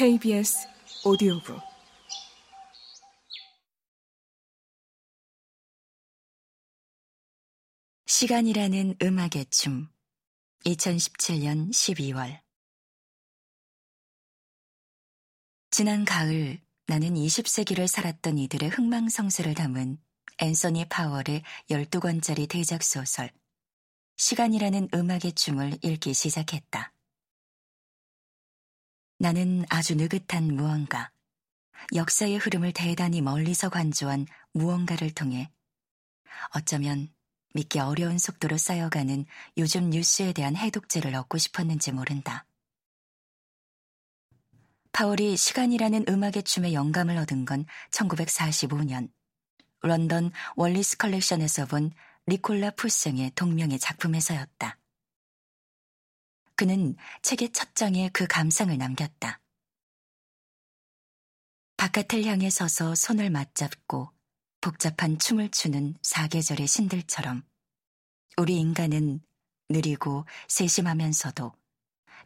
KBS 오디오북. 시간이라는 음악의 춤. 2017년 12월. 지난 가을 나는 20세기를 살았던 이들의 흥망성쇠를 담은 앤서니 파월의 12권짜리 대작 소설 시간이라는 음악의 춤을 읽기 시작했다. 나는 아주 느긋한 무언가, 역사의 흐름을 대단히 멀리서 관조한 무언가를 통해 어쩌면 믿기 어려운 속도로 쌓여가는 요즘 뉴스에 대한 해독제를 얻고 싶었는지 모른다. 파월이 시간이라는 음악의 춤에 영감을 얻은 건 1945년 런던 월리스 컬렉션에서 본 리콜라 푸생의 동명의 작품에서였다. 그는 책의 첫 장에 그 감상을 남겼다. 바깥을 향해 서서 손을 맞잡고 복잡한 춤을 추는 사계절의 신들처럼 우리 인간은 느리고 세심하면서도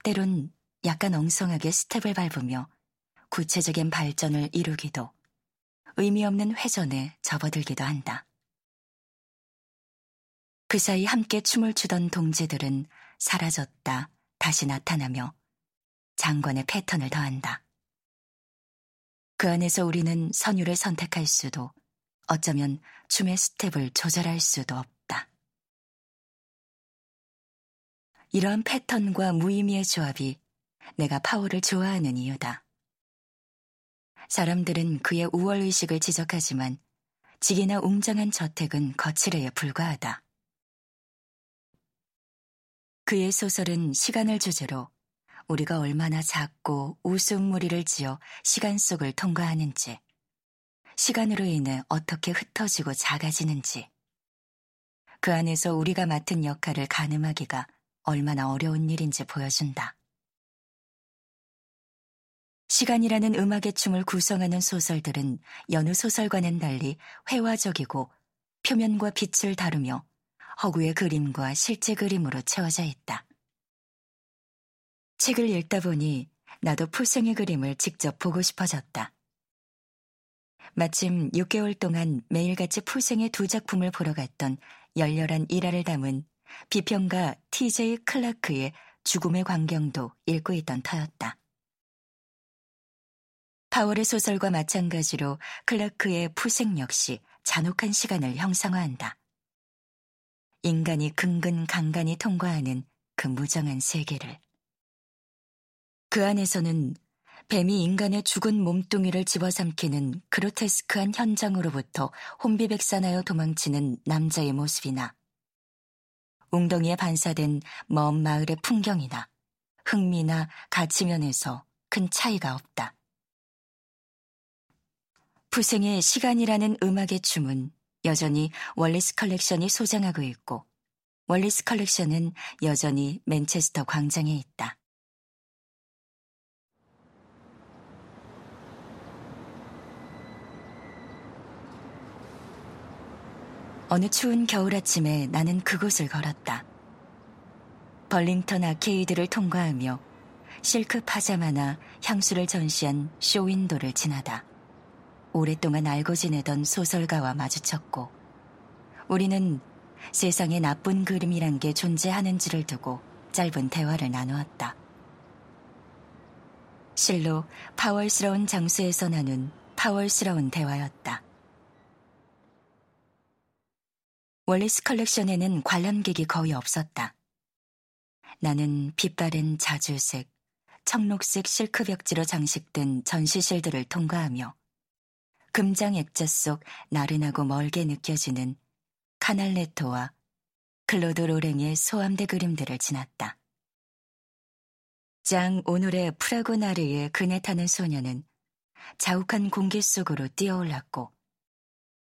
때론 약간 엉성하게 스텝을 밟으며 구체적인 발전을 이루기도 의미 없는 회전에 접어들기도 한다. 그 사이 함께 춤을 추던 동지들은 사라졌다, 다시 나타나며 장관의 패턴을 더한다. 그 안에서 우리는 선율을 선택할 수도 어쩌면 춤의 스텝을 조절할 수도 없다. 이러한 패턴과 무의미의 조합이 내가 파워를 좋아하는 이유다. 사람들은 그의 우월의식을 지적하지만 지게나 웅장한 저택은 거칠에에 불과하다. 그의 소설은 시간을 주제로 우리가 얼마나 작고 우스무리를 지어 시간 속을 통과하는지, 시간으로 인해 어떻게 흩어지고 작아지는지, 그 안에서 우리가 맡은 역할을 가늠하기가 얼마나 어려운 일인지 보여준다. 시간이라는 음악의 춤을 구성하는 소설들은 여느 소설과는 달리 회화적이고 표면과 빛을 다루며 허구의 그림과 실제 그림으로 채워져 있다. 책을 읽다 보니 나도 풀생의 그림을 직접 보고 싶어졌다. 마침 6개월 동안 매일같이 풀생의 두 작품을 보러 갔던 열렬한 일화를 담은 비평가 TJ 클라크의 죽음의 광경도 읽고 있던 터였다. 파월의 소설과 마찬가지로 클라크의 푸생 역시 잔혹한 시간을 형상화한다. 인간이 근근간간히 통과하는 그 무정한 세계를. 그 안에서는 뱀이 인간의 죽은 몸뚱이를 집어삼키는 그로테스크한 현장으로부터 혼비백산하여 도망치는 남자의 모습이나 웅덩이에 반사된 먼 마을의 풍경이나 흥미나 가치면에서 큰 차이가 없다. 푸생의 시간이라는 음악의 춤은 여전히 월리스 컬렉션이 소장하고 있고 월리스 컬렉션은 여전히 맨체스터 광장에 있다. 어느 추운 겨울 아침에 나는 그곳을 걸었다. 벌링턴 아케이드를 통과하며 실크 파자마나 향수를 전시한 쇼윈도를 지나다. 오랫동안 알고 지내던 소설가와 마주쳤고, 우리는 세상에 나쁜 그림이란 게 존재하는지를 두고 짧은 대화를 나누었다. 실로 파월스러운 장소에서 나눈 파월스러운 대화였다. 월리스 컬렉션에는 관람객이 거의 없었다. 나는 빛바랜 자주색, 청록색 실크 벽지로 장식된 전시실들을 통과하며 금장 액자 속 나른하고 멀게 느껴지는 카날레토와 클로드 로랭의 소함대 그림들을 지났다. 장 오노레 프라고나르의 그네 타는 소녀는 자욱한 공기 속으로 뛰어올랐고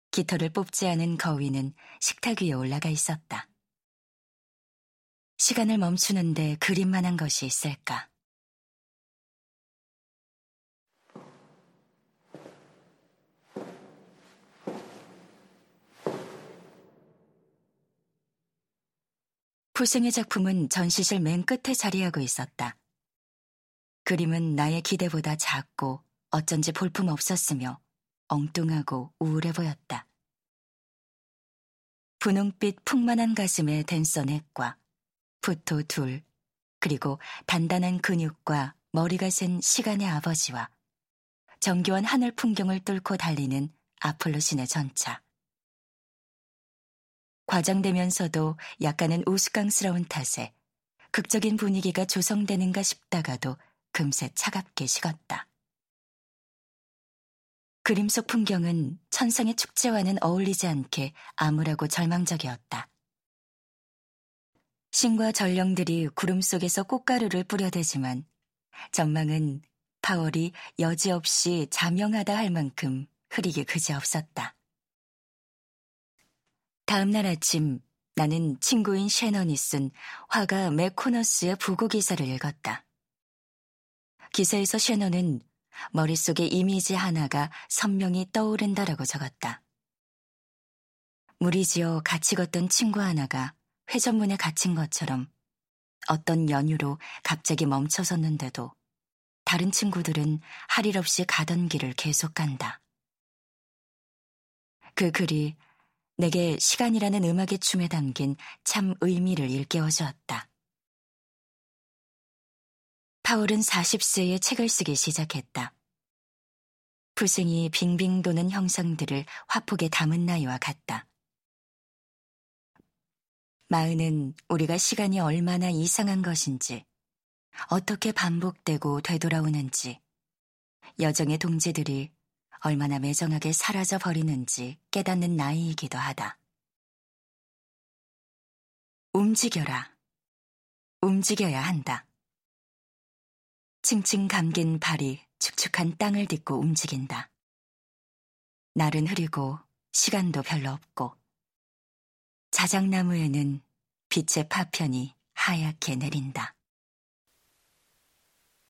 깃털을 뽑지 않은 거위는 식탁 위에 올라가 있었다. 시간을 멈추는데 그림만한 것이 있을까? 푸생의 작품은 전시실 맨 끝에 자리하고 있었다. 그림은 나의 기대보다 작고 어쩐지 볼품 없었으며 엉뚱하고 우울해 보였다. 분홍빛 풍만한 가슴에 댄서넷과 부토 둘, 그리고 단단한 근육과 머리가 센 시간의 아버지와 정교한 하늘 풍경을 뚫고 달리는 아폴로 신의 전차. 과장되면서도 약간은 우스꽝스러운 탓에 극적인 분위기가 조성되는가 싶다가도 금세 차갑게 식었다. 그림 속 풍경은 천상의 축제와는 어울리지 않게 암울하고 절망적이었다. 신과 전령들이 구름 속에서 꽃가루를 뿌려대지만 전망은 파월이 여지없이 자명하다 할 만큼 흐리기 그지없었다. 다음 날 아침 나는 친구인 셰넌이 쓴 화가 맥코너스의 부고 기사를 읽었다. 기사에서 셰넌은 머릿속에 이미지 하나가 선명히 떠오른다라고 적었다. 무리지어 같이 걷던 친구 하나가 회전문에 갇힌 것처럼 어떤 연유로 갑자기 멈춰섰는데도 다른 친구들은 할 일 없이 가던 길을 계속 간다. 그 글이 내게 시간이라는 음악의 춤에 담긴 참 의미를 일깨워 주었다. 파울은 40세에 책을 쓰기 시작했다. 부승이 빙빙 도는 형상들을 화폭에 담은 나이와 같다. 마흔은 우리가 시간이 얼마나 이상한 것인지, 어떻게 반복되고 되돌아오는지, 여정의 동지들이 얼마나 매정하게 사라져 버리는지 깨닫는 나이이기도 하다. 움직여라. 움직여야 한다. 칭칭 감긴 발이 축축한 땅을 딛고 움직인다. 날은 흐리고 시간도 별로 없고 자작나무에는 빛의 파편이 하얗게 내린다.